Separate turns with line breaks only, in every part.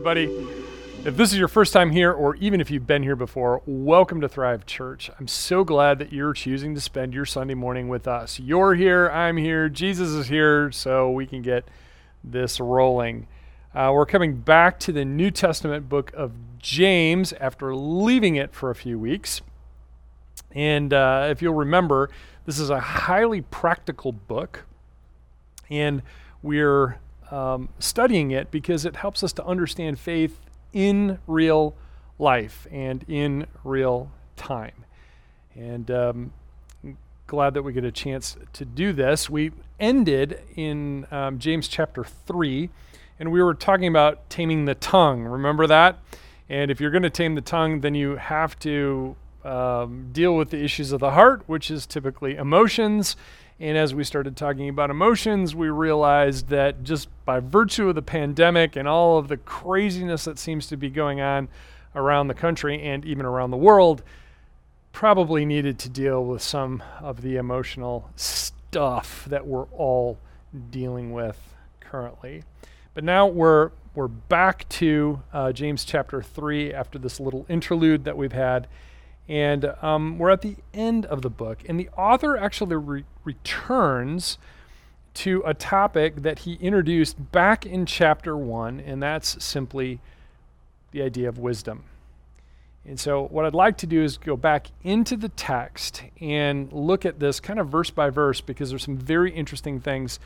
everybody. If this is your first time here, or even if you've been here before, welcome to Thrive Church. I'm so glad that you're choosing to spend your Sunday morning with us. You're here, I'm here, Jesus is here, so we can get this rolling. Uh, we're coming back to the New Testament book of James after leaving it for a few weeks. And uh, if you'll remember, this is a highly practical book, and we're um, studying it because it helps us to understand faith in real life and in real time. And um, glad that we get a chance to do this. We ended in um, James chapter 3, and we were talking about taming the tongue. Remember that? And if you're going to tame the tongue, then you have to um, deal with the issues of the heart, which is typically emotions and as we started talking about emotions, we realized that just by virtue of the pandemic and all of the craziness that seems to be going on around the country and even around the world, probably needed to deal with some of the emotional stuff that we're all dealing with currently. But now we're we're back to uh, James chapter three after this little interlude that we've had, and um, we're at the end of the book, and the author actually re- returns to a topic that he introduced back in chapter one, and that's simply the idea of wisdom. And so, what I'd like to do is go back into the text and look at this kind of verse by verse because there's some very interesting things,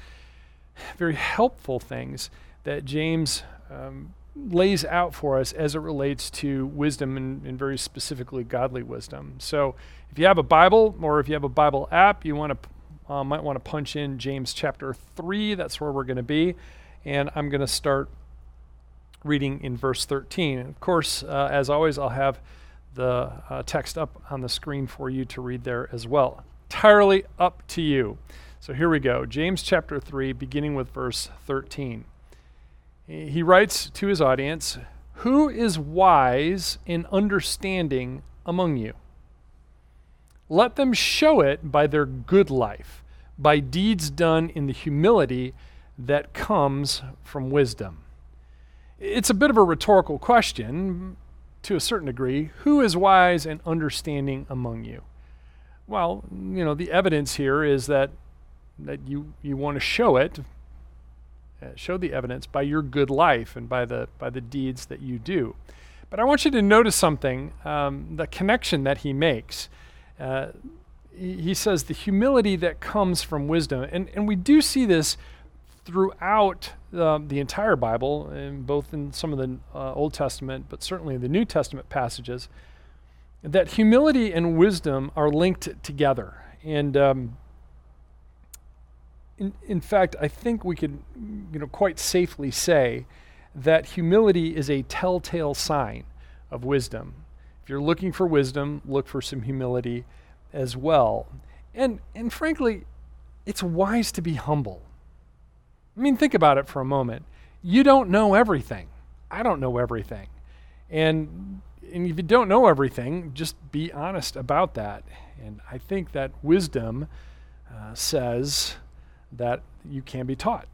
very helpful things that James um, lays out for us as it relates to wisdom and, and, very specifically godly wisdom. So, if you have a Bible or if you have a Bible app, you want to uh, might want to punch in James chapter three. That's where we're going to be, and I'm going to start reading in verse 13. And of course, uh, as always, I'll have the uh, text up on the screen for you to read there as well. Entirely up to you. So here we go. James chapter 3, beginning with verse 13. He writes to his audience Who is wise in understanding among you? Let them show it by their good life, by deeds done in the humility that comes from wisdom. It's a bit of a rhetorical question to a certain degree. Who is wise and understanding among you? Well, you know, the evidence here is that that you, you want to show it uh, show the evidence by your good life and by the by the deeds that you do. But I want you to notice something: um, the connection that he makes. Uh, he, says the humility that comes from wisdom, and and we do see this throughout um, the entire Bible, and both in some of the uh, Old Testament, but certainly the New Testament passages. That humility and wisdom are linked together, and um, in, in fact, I think we could, you know, quite safely say that humility is a telltale sign of wisdom. If you're looking for wisdom, look for some humility as well. And and frankly, it's wise to be humble. I mean, think about it for a moment. You don't know everything. I don't know everything. And and if you don't know everything, just be honest about that. And I think that wisdom uh, says that you can be taught,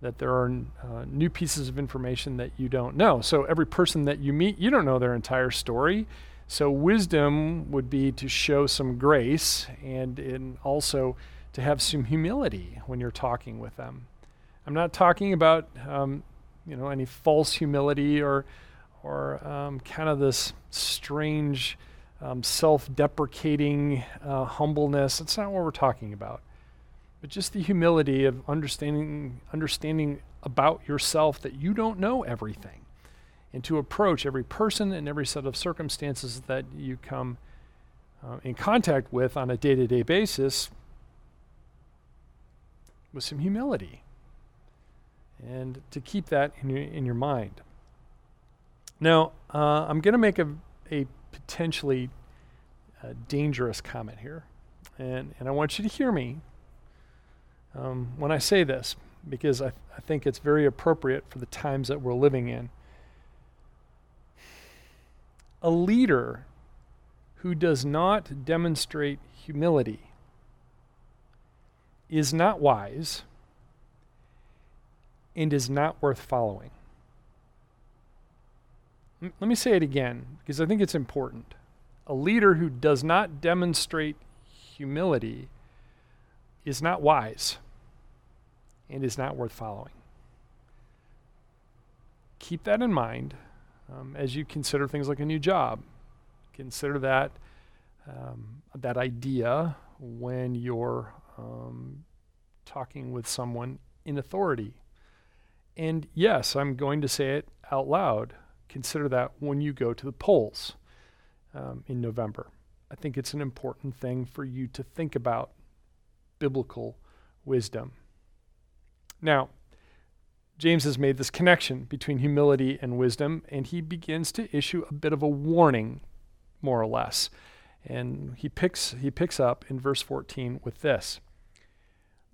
that there are uh, new pieces of information that you don't know. So every person that you meet, you don't know their entire story. So wisdom would be to show some grace and also to have some humility when you're talking with them. I'm not talking about um, you know any false humility or or um, kind of this strange um, self-deprecating uh, humbleness. That's not what we're talking about but just the humility of understanding understanding about yourself that you don't know everything and to approach every person and every set of circumstances that you come uh, in contact with on a day-to-day basis with some humility and to keep that in your, in your mind. Now uh, i'm going to make a, a potentially uh, dangerous comment here and, and i want you to hear me um, when I say this, because I, I think it's very appropriate for the times that we're living in. A leader who does not demonstrate humility is not wise and is not worth following. Let me say it again because I think it's important. A leader who does not demonstrate humility is not wise and is not worth following. Keep that in mind um, as you consider things like a new job. Consider that um, that idea when you're um, talking with someone in authority. And yes, I'm going to say it out loud. Consider that when you go to the polls um, in November. I think it's an important thing for you to think about biblical wisdom. Now, James has made this connection between humility and wisdom, and he begins to issue a bit of a warning, more or less. And he picks, he picks up in verse 14 with this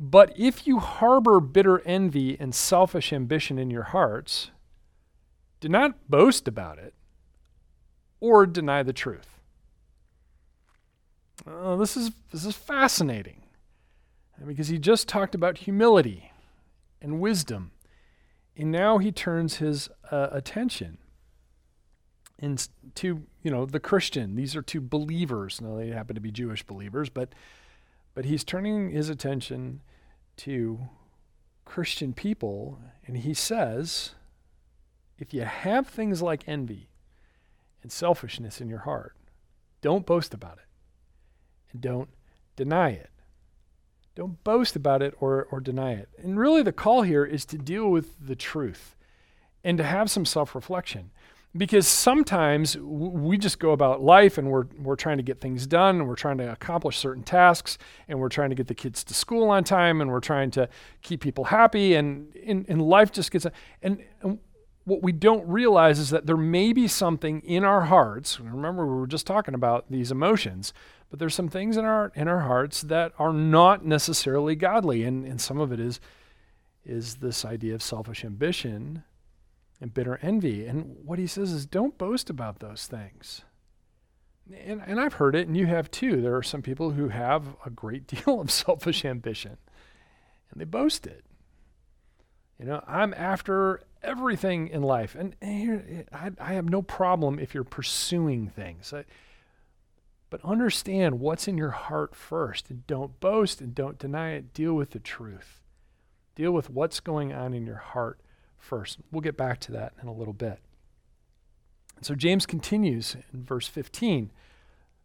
But if you harbor bitter envy and selfish ambition in your hearts, do not boast about it or deny the truth. This, is, this is fascinating because he just talked about humility and wisdom. And now he turns his uh, attention to you know the Christian. These are two believers. Now they happen to be Jewish believers, but but he's turning his attention to Christian people, and he says, if you have things like envy and selfishness in your heart, don't boast about it, and don't deny it. Don't boast about it or, or deny it. And really, the call here is to deal with the truth and to have some self reflection. Because sometimes we just go about life and we're, we're trying to get things done and we're trying to accomplish certain tasks and we're trying to get the kids to school on time and we're trying to keep people happy and, and, and life just gets. And, and what we don't realize is that there may be something in our hearts. Remember, we were just talking about these emotions but there's some things in our in our hearts that are not necessarily godly, and, and some of it is is this idea of selfish ambition and bitter envy. And what he says is don't boast about those things. And, and I've heard it, and you have too. There are some people who have a great deal of selfish ambition, and they boast it. You know, I'm after everything in life, and, here, I, I have no problem if you're pursuing things. I, but understand what's in your heart first and don't boast and don't deny it. Deal with the truth. Deal with what's going on in your heart first. We'll get back to that in a little bit. And so James continues in verse 15.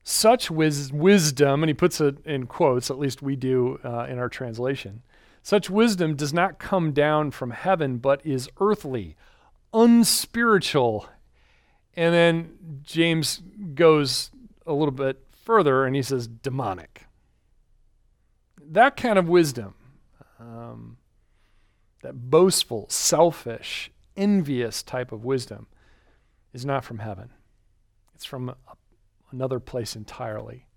Such wis- wisdom, and he puts it in quotes, at least we do uh, in our translation. Such wisdom does not come down from heaven, but is earthly, unspiritual. And then James goes a little bit further and he says demonic. That kind of wisdom, um, that boastful, selfish, envious type of wisdom, is not from heaven. It's from another place entirely.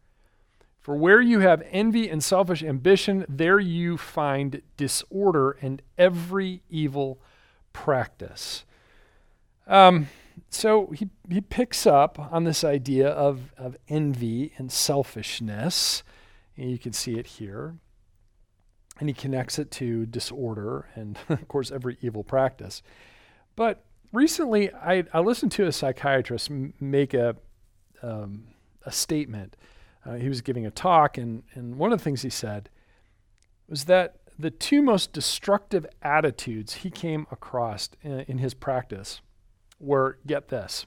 For where you have envy and selfish ambition, there you find disorder and every evil practice. Um, so he, he picks up on this idea of, of envy and selfishness. And you can see it here. And he connects it to disorder and, of course, every evil practice. But recently, I, I listened to a psychiatrist make a, um, a statement. Uh, he was giving a talk, and, and one of the things he said was that the two most destructive attitudes he came across in, in his practice were get this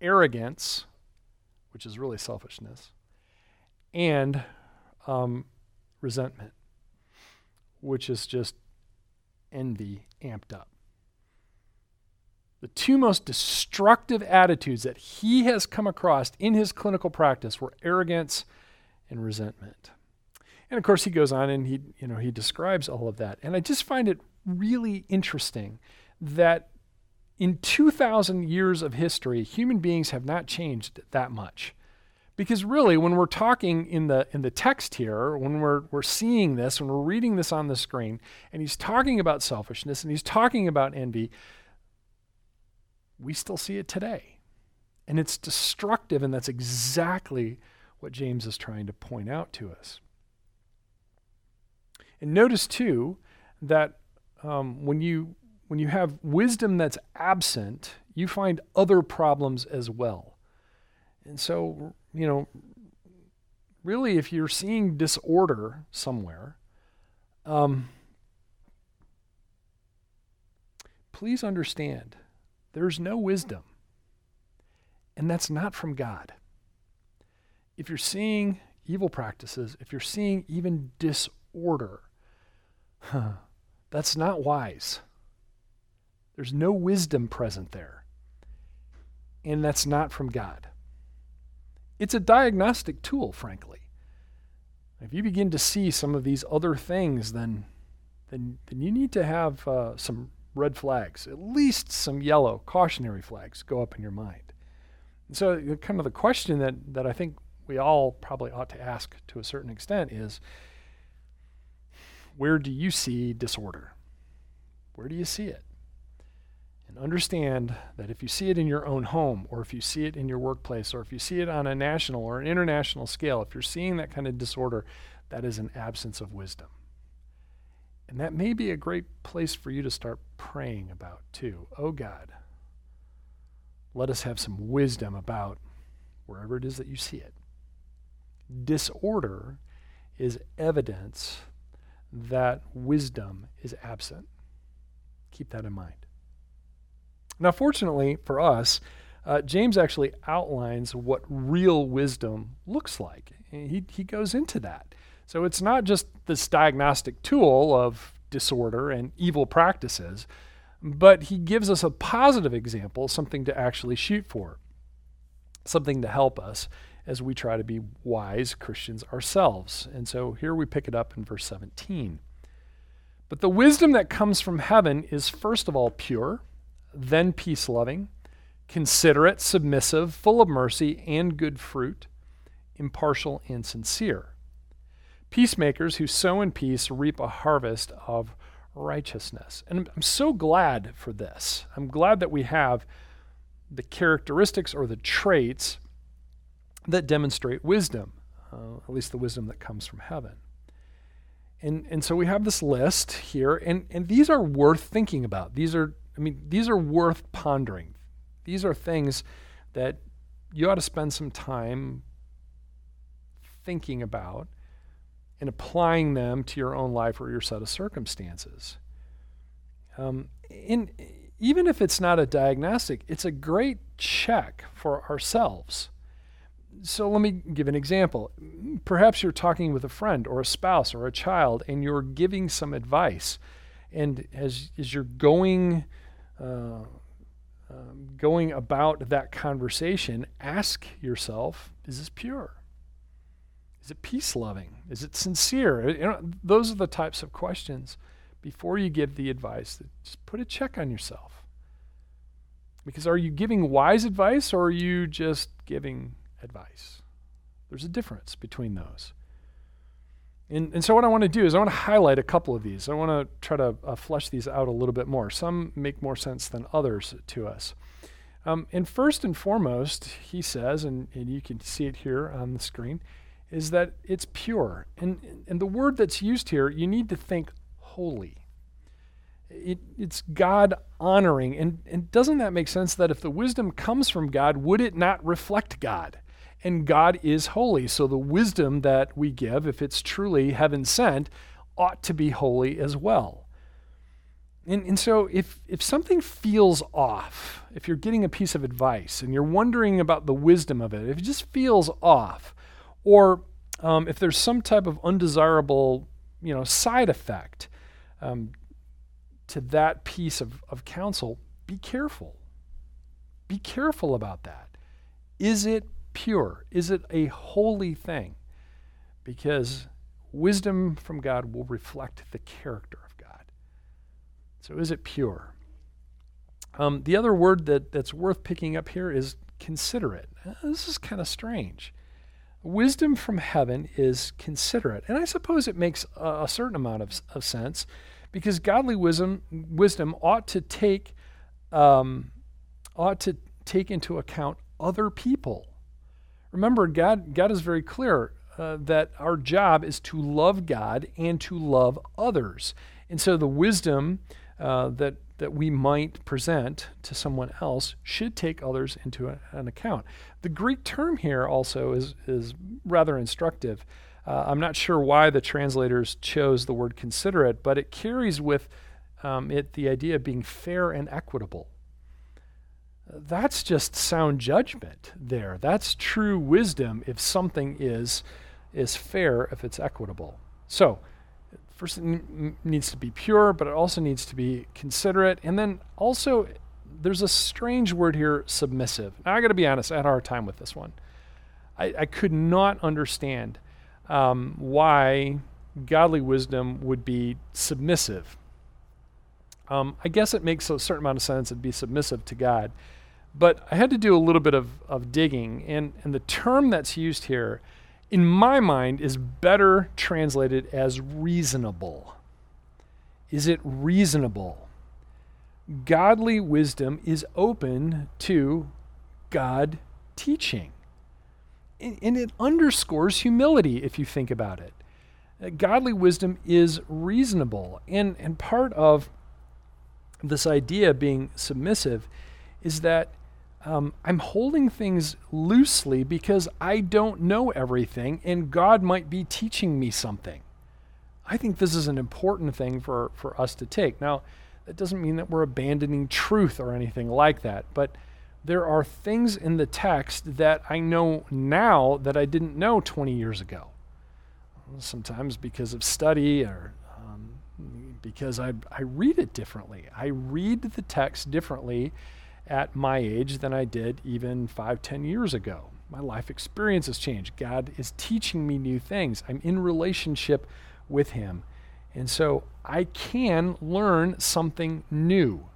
arrogance, which is really selfishness, and um, resentment, which is just envy amped up. The two most destructive attitudes that he has come across in his clinical practice were arrogance and resentment. And of course, he goes on and he, you know, he describes all of that. And I just find it really interesting that in 2,000 years of history, human beings have not changed that much. Because really, when we're talking in the, in the text here, when we're, we're seeing this, when we're reading this on the screen, and he's talking about selfishness and he's talking about envy, we still see it today. And it's destructive, and that's exactly what James is trying to point out to us. And notice, too, that um, when you when you have wisdom that's absent, you find other problems as well. And so, you know, really, if you're seeing disorder somewhere, um, please understand there's no wisdom, and that's not from God. If you're seeing evil practices, if you're seeing even disorder, huh, that's not wise. There's no wisdom present there. And that's not from God. It's a diagnostic tool, frankly. If you begin to see some of these other things, then, then, then you need to have uh, some red flags, at least some yellow cautionary flags go up in your mind. And so, kind of the question that, that I think we all probably ought to ask to a certain extent is where do you see disorder? Where do you see it? And understand that if you see it in your own home, or if you see it in your workplace, or if you see it on a national or an international scale, if you're seeing that kind of disorder, that is an absence of wisdom. And that may be a great place for you to start praying about, too. Oh God, let us have some wisdom about wherever it is that you see it. Disorder is evidence that wisdom is absent. Keep that in mind. Now, fortunately for us, uh, James actually outlines what real wisdom looks like. He, he goes into that. So it's not just this diagnostic tool of disorder and evil practices, but he gives us a positive example, something to actually shoot for, something to help us as we try to be wise Christians ourselves. And so here we pick it up in verse 17. But the wisdom that comes from heaven is first of all pure then peace loving, considerate, submissive, full of mercy and good fruit, impartial and sincere. Peacemakers who sow in peace reap a harvest of righteousness. And I'm so glad for this. I'm glad that we have the characteristics or the traits that demonstrate wisdom, uh, at least the wisdom that comes from heaven. And, and so we have this list here, and, and these are worth thinking about. These are I mean, these are worth pondering. These are things that you ought to spend some time thinking about and applying them to your own life or your set of circumstances. Um, even if it's not a diagnostic, it's a great check for ourselves. So let me give an example. Perhaps you're talking with a friend or a spouse or a child and you're giving some advice. And as, as you're going uh, um, going about that conversation, ask yourself is this pure? Is it peace loving? Is it sincere? You know, those are the types of questions before you give the advice. That just put a check on yourself. Because are you giving wise advice or are you just giving advice? There's a difference between those. And, and so, what I want to do is, I want to highlight a couple of these. I want to try to uh, flesh these out a little bit more. Some make more sense than others to us. Um, and first and foremost, he says, and, and you can see it here on the screen, is that it's pure. And, and the word that's used here, you need to think holy. It, it's God honoring. And, and doesn't that make sense that if the wisdom comes from God, would it not reflect God? and God is holy. So the wisdom that we give, if it's truly heaven sent, ought to be holy as well. And, and so if, if something feels off, if you're getting a piece of advice and you're wondering about the wisdom of it, if it just feels off, or um, if there's some type of undesirable you know, side effect um, to that piece of, of counsel, be careful. Be careful about that. Is it pure? Is it a holy thing? Because wisdom from God will reflect the character of God. So, is it pure? Um, the other word that, that's worth picking up here is considerate. This is kind of strange. Wisdom from heaven is considerate. And I suppose it makes a, a certain amount of, of, sense because godly wisdom, wisdom ought to take um, ought to take into account other people Remember, God, God is very clear uh, that our job is to love God and to love others. And so the wisdom uh, that, that we might present to someone else should take others into a, an account. The Greek term here also is, is rather instructive. Uh, I'm not sure why the translators chose the word considerate, but it carries with um, it the idea of being fair and equitable. That's just sound judgment there. That's true wisdom if something is, is fair, if it's equitable. So, first it n- needs to be pure, but it also needs to be considerate. And then also, there's a strange word here, submissive. Now, I got to be honest, I had a hard time with this one. I, I could not understand um, why godly wisdom would be submissive. Um, I guess it makes a certain amount of sense to be submissive to God. But I had to do a little bit of, of digging, and, and the term that's used here, in my mind, is better translated as reasonable. Is it reasonable? Godly wisdom is open to God teaching. And it underscores humility if you think about it. Uh, godly wisdom is reasonable. And, and part of this idea being submissive is that um, I'm holding things loosely because I don't know everything and God might be teaching me something. I think this is an important thing for, for us to take. Now, that doesn't mean that we're abandoning truth or anything like that, but there are things in the text that I know now that I didn't know 20 years ago. Sometimes because of study or um, because I, I read it differently. I read the text differently at my age than I did even five, ten years ago. My life experience has changed. God is teaching me new things. I'm in relationship with Him. And so I can learn something new.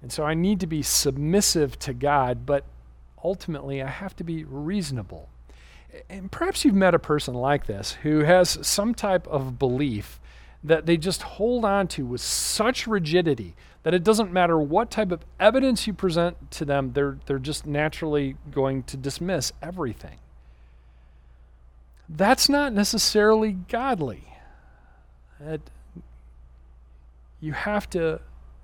And so I need to be submissive to God, but ultimately I have to be reasonable. And perhaps you've met a person like this who has some type of belief that they just hold on to with such rigidity that it doesn't matter what type of evidence you present to them, they're, they're just naturally going to dismiss everything. That's not necessarily godly. It, you have to,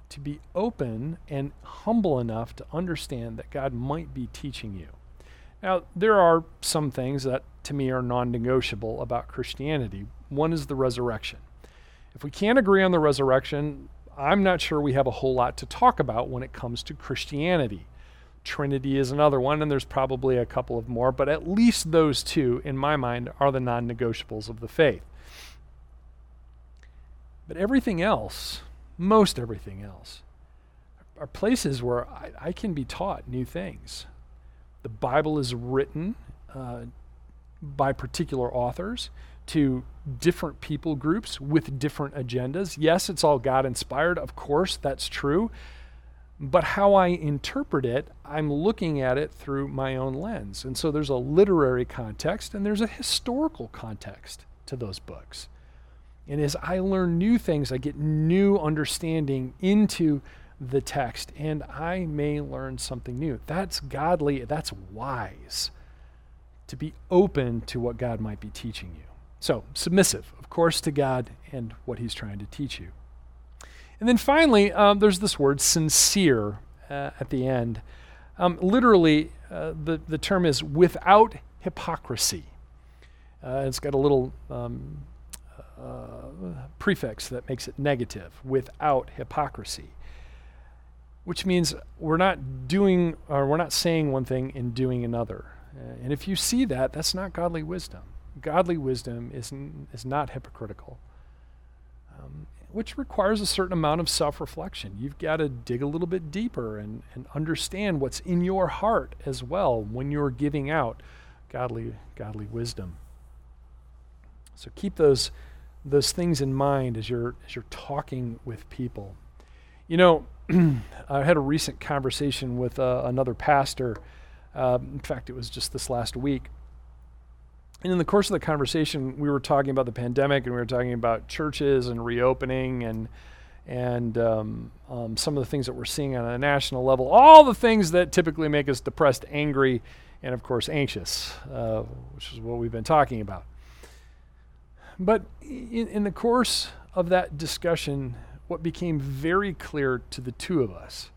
to be open and humble enough to understand that God might be teaching you. Now, there are some things that to me are non negotiable about Christianity. One is the resurrection. If we can't agree on the resurrection, I'm not sure we have a whole lot to talk about when it comes to Christianity. Trinity is another one, and there's probably a couple of more, but at least those two, in my mind, are the non negotiables of the faith. But everything else, most everything else, are places where I, I can be taught new things. The Bible is written uh, by particular authors to different people groups with different agendas. Yes, it's all God inspired. Of course, that's true. But how I interpret it, I'm looking at it through my own lens. And so there's a literary context and there's a historical context to those books. And as I learn new things, I get new understanding into the text and I may learn something new. That's godly, that's wise to be open to what God might be teaching you. So, submissive, of course, to God and what He's trying to teach you. And then finally, um, there's this word sincere uh, at the end. Um, literally, uh, the, the term is without hypocrisy. Uh, it's got a little um, uh, prefix that makes it negative, without hypocrisy, which means we're not doing or we're not saying one thing and doing another. Uh, and if you see that, that's not godly wisdom godly wisdom is, n- is not hypocritical, um, which requires a certain amount of self reflection. You've got to dig a little bit deeper and, and understand what's in your heart as well when you're giving out godly, godly wisdom. So keep those, those things in mind as you're, as you're talking with people. You know, I had a recent conversation with uh, another pastor. Uh, in fact, it was just this last week and in the course of the conversation, we were talking about the pandemic and we were talking about churches and reopening and and um, um, some of the things that we're seeing on a national level, all the things that typically make us depressed, angry, and of course anxious, uh, which is what we've been talking about. But in, in the course of that discussion, what became very clear to the two of us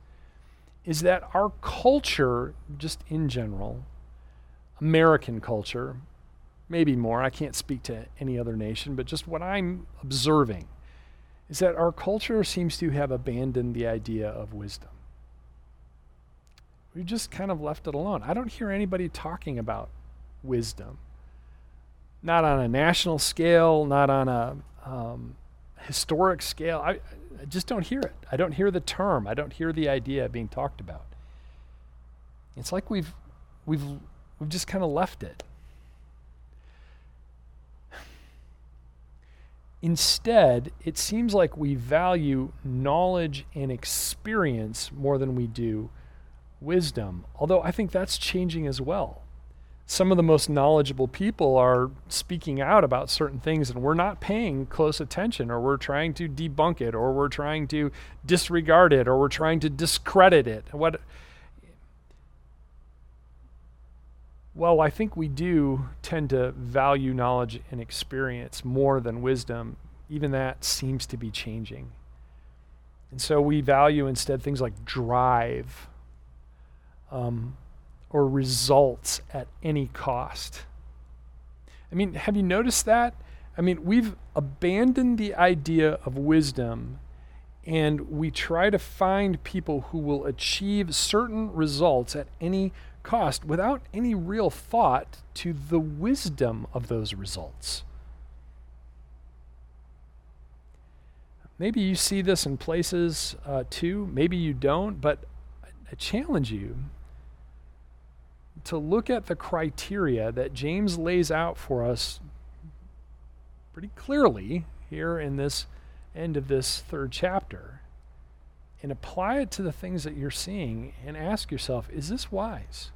is that our culture, just in general, American culture, maybe more, I can't speak to any other nation, but just what I'm observing is that our culture seems to have abandoned the idea of wisdom. We've just kind of left it alone. I don't hear anybody talking about wisdom. Not on a national scale, not on a um, historic scale. I, I just don't hear it. I don't hear the term. I don't hear the idea being talked about. It's like we've we've we've just kind of left it. Instead, it seems like we value knowledge and experience more than we do wisdom, although I think that's changing as well. Some of the most knowledgeable people are speaking out about certain things and we're not paying close attention or we're trying to debunk it or we're trying to disregard it or we're trying to discredit it. What well i think we do tend to value knowledge and experience more than wisdom even that seems to be changing and so we value instead things like drive um, or results at any cost. I mean, have you noticed that? I mean, we've abandoned the idea of wisdom and we try to find people who will achieve certain results at any cost without any real thought to the wisdom of those results. Maybe you see this in places uh, too, maybe you don't, but I challenge you to look at the criteria that James lays out for us pretty clearly here in this end of this third chapter and apply it to the things that you're seeing and ask yourself, is this wise?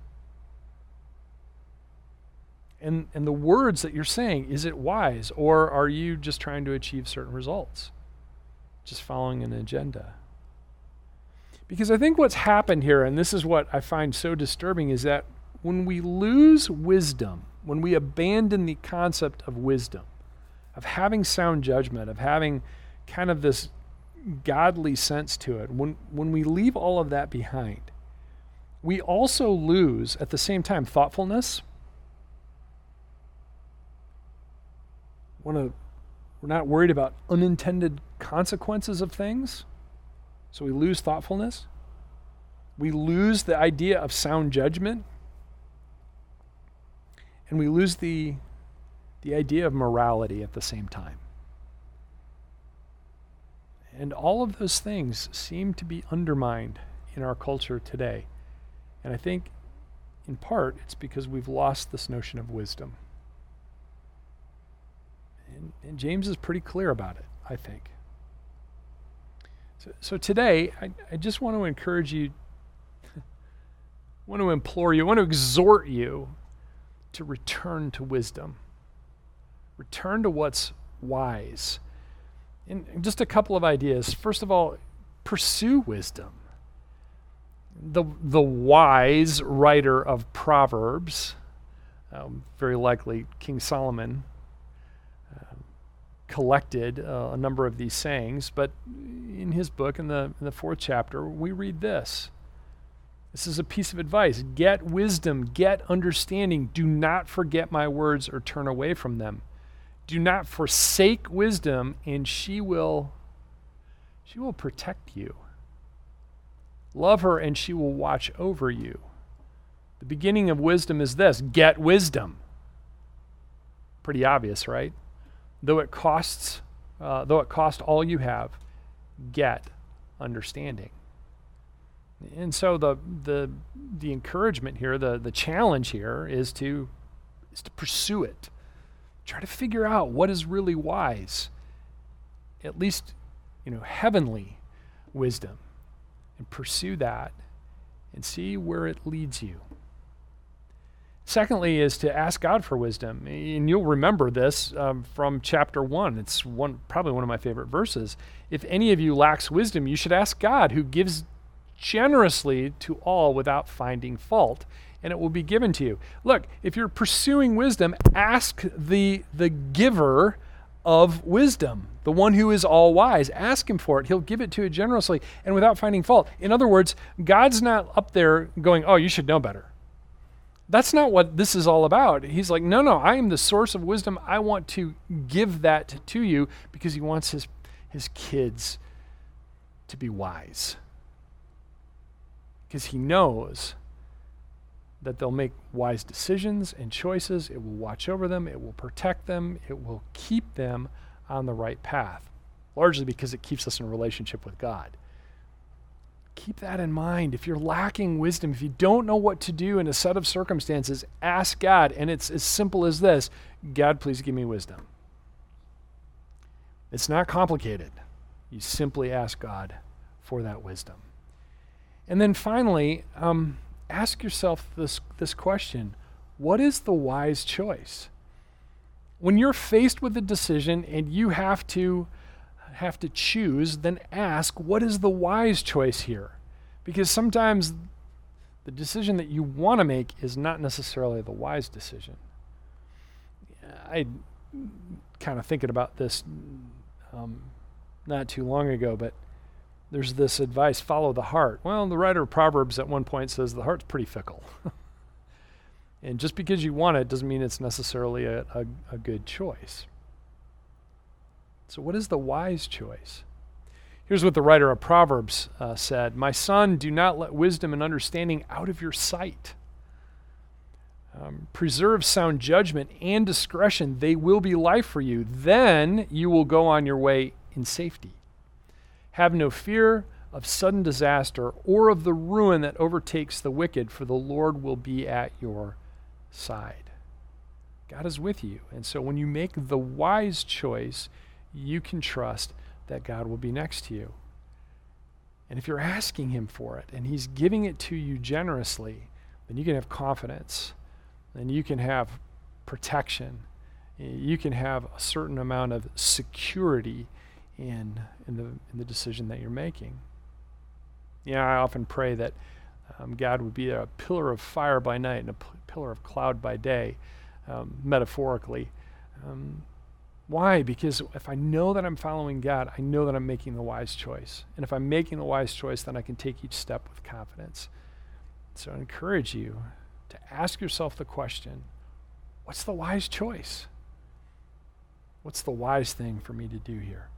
And, and the words that you're saying, is it wise? Or are you just trying to achieve certain results? Just following an agenda? Because I think what's happened here, and this is what I find so disturbing, is that when we lose wisdom, when we abandon the concept of wisdom, of having sound judgment, of having kind of this godly sense to it, when, when we leave all of that behind, we also lose at the same time thoughtfulness. Wanna, we're not worried about unintended consequences of things, so we lose thoughtfulness. We lose the idea of sound judgment and we lose the, the idea of morality at the same time. And all of those things seem to be undermined in our culture today. And I think, in part, it's because we've lost this notion of wisdom. And, and James is pretty clear about it, I think. So, so today, I, I just want to encourage you, want to implore you, want to exhort you to return to wisdom, return to what's wise. And just a couple of ideas. First of all, pursue wisdom. The, the wise writer of Proverbs, um, very likely King Solomon, uh, collected uh, a number of these sayings, but in his book, in the, in the fourth chapter, we read this this is a piece of advice. Get wisdom, get understanding. Do not forget my words or turn away from them. Do not forsake wisdom, and she will she will protect you. Love her and she will watch over you. The beginning of wisdom is this, get wisdom. Pretty obvious, right? Though it costs uh, though it cost all you have, get understanding. And so the the the encouragement here, the the challenge here is to is to pursue it. Try to figure out what is really wise. At least, you know, heavenly wisdom. And pursue that and see where it leads you. Secondly, is to ask God for wisdom, and you'll remember this um, from chapter one. It's one probably one of my favorite verses. If any of you lacks wisdom, you should ask God, who gives generously to all without finding fault, and it will be given to you. Look, if you're pursuing wisdom, ask the, the giver of wisdom, the one who is all wise. Ask him for it. He'll give it to you generously and without finding fault. In other words, God's not up there going, oh, you should know better. That's not what this is all about. He's like, no, no, I am the source of wisdom. I want to give that to you because he wants his, his kids to be wise. Because he knows that they'll make wise decisions and choices. It will watch over them, it will protect them, it will keep them on the right path, largely because it keeps us in a relationship with God. Keep that in mind. If you're lacking wisdom, if you don't know what to do in a set of circumstances, ask God. And it's as simple as this God, please give me wisdom. It's not complicated. You simply ask God for that wisdom. And then finally, um, ask yourself this, this question What is the wise choice? When you're faced with a decision and you have to have to choose, then ask, what is the wise choice here? Because sometimes the decision that you want to make is not necessarily the wise decision. I kind of thinking about this um, not too long ago, but there's this advice follow the heart. Well, the writer of Proverbs at one point says the heart's pretty fickle. and just because you want it doesn't mean it's necessarily a, a, a good choice. So, what is the wise choice? Here's what the writer of Proverbs uh, said My son, do not let wisdom and understanding out of your sight. Um, preserve sound judgment and discretion. They will be life for you. Then you will go on your way in safety. Have no fear of sudden disaster or of the ruin that overtakes the wicked, for the Lord will be at your side. God is with you. And so when you make the wise choice, you can trust that God will be next to you. And if you're asking Him for it and He's giving it to you generously, then you can have confidence and you can have protection. You can have a certain amount of security in in the in the decision that you're making. Yeah, I often pray that um, God would be a pillar of fire by night and a p- pillar of cloud by day, um, metaphorically. Um, why? Because if I know that I'm following God, I know that I'm making the wise choice. And if I'm making the wise choice, then I can take each step with confidence. So I encourage you to ask yourself the question what's the wise choice? What's the wise thing for me to do here?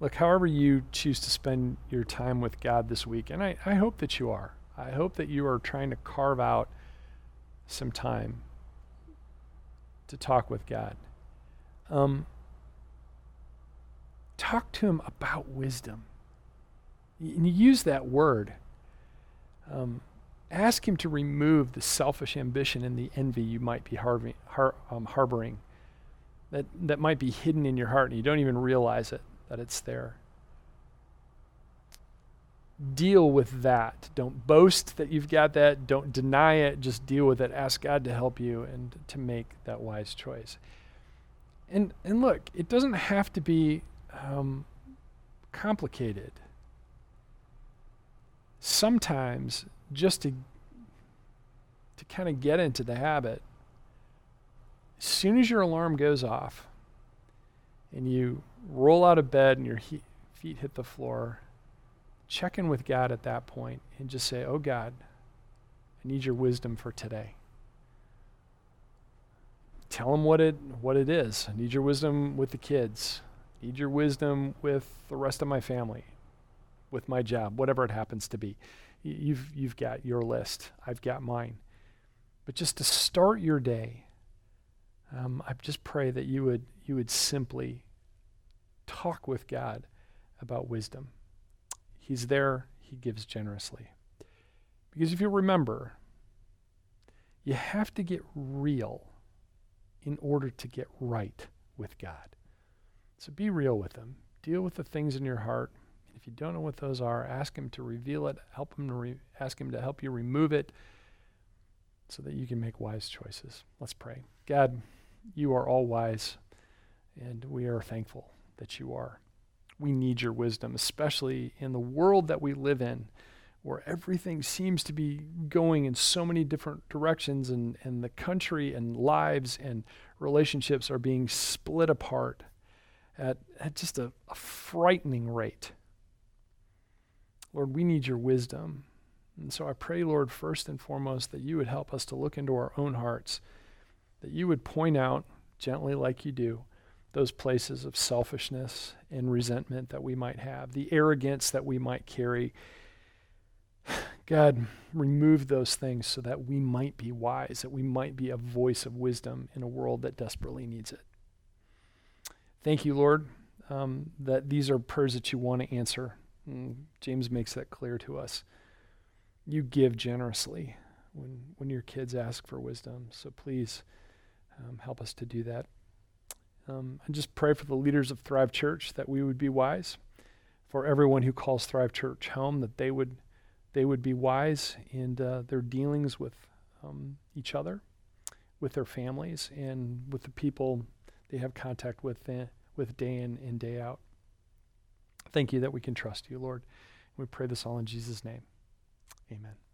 Look, however you choose to spend your time with God this week, and I, I hope that you are. I hope that you are trying to carve out some time to talk with God. Um, talk to Him about wisdom. And you use that word. Um, ask Him to remove the selfish ambition and the envy you might be har- har- um, harboring that, that might be hidden in your heart and you don't even realize it that it's there. Deal with that. Don't boast that you've got that. Don't deny it. Just deal with it. Ask God to help you and to make that wise choice. And and look, it doesn't have to be um, complicated. Sometimes just to to kind of get into the habit, as soon as your alarm goes off, and you roll out of bed and your he- feet hit the floor, check in with God at that point and just say, Oh God, I need your wisdom for today. Tell him what it what it is. I need your wisdom with the kids. I need your wisdom with the rest of my family, with my job, whatever it happens to be. You've you've got your list. I've got mine. But just to start your day, um, I just pray that you would you would simply talk with God about wisdom. He's there, He gives generously. Because if you remember, you have to get real in order to get right with God. So be real with Him. Deal with the things in your heart. If you don't know what those are, ask Him to reveal it. Help Him to re- ask Him to help you remove it, so that you can make wise choices. Let's pray. God, you are all wise, and we are thankful that you are. We need your wisdom, especially in the world that we live in, where everything seems to be going in so many different directions and, and the country and lives and relationships are being split apart at, at just a, a frightening rate. Lord, we need your wisdom. And so I pray, Lord, first and foremost, that you would help us to look into our own hearts, that you would point out gently, like you do, those places of selfishness and resentment that we might have, the arrogance that we might carry. God, remove those things so that we might be wise, that we might be a voice of wisdom in a world that desperately needs it. Thank you, Lord, um, that these are prayers that you want to answer. And James makes that clear to us. You give generously when, when your kids ask for wisdom. So please um, help us to do that. Um, and just pray for the leaders of Thrive Church that we would be wise. For everyone who calls Thrive Church home, that they would they would be wise in uh, their dealings with um, each other, with their families, and with the people they have contact with uh, with day in and day out. Thank you that we can trust you, Lord. We pray this all in Jesus' name. Amen.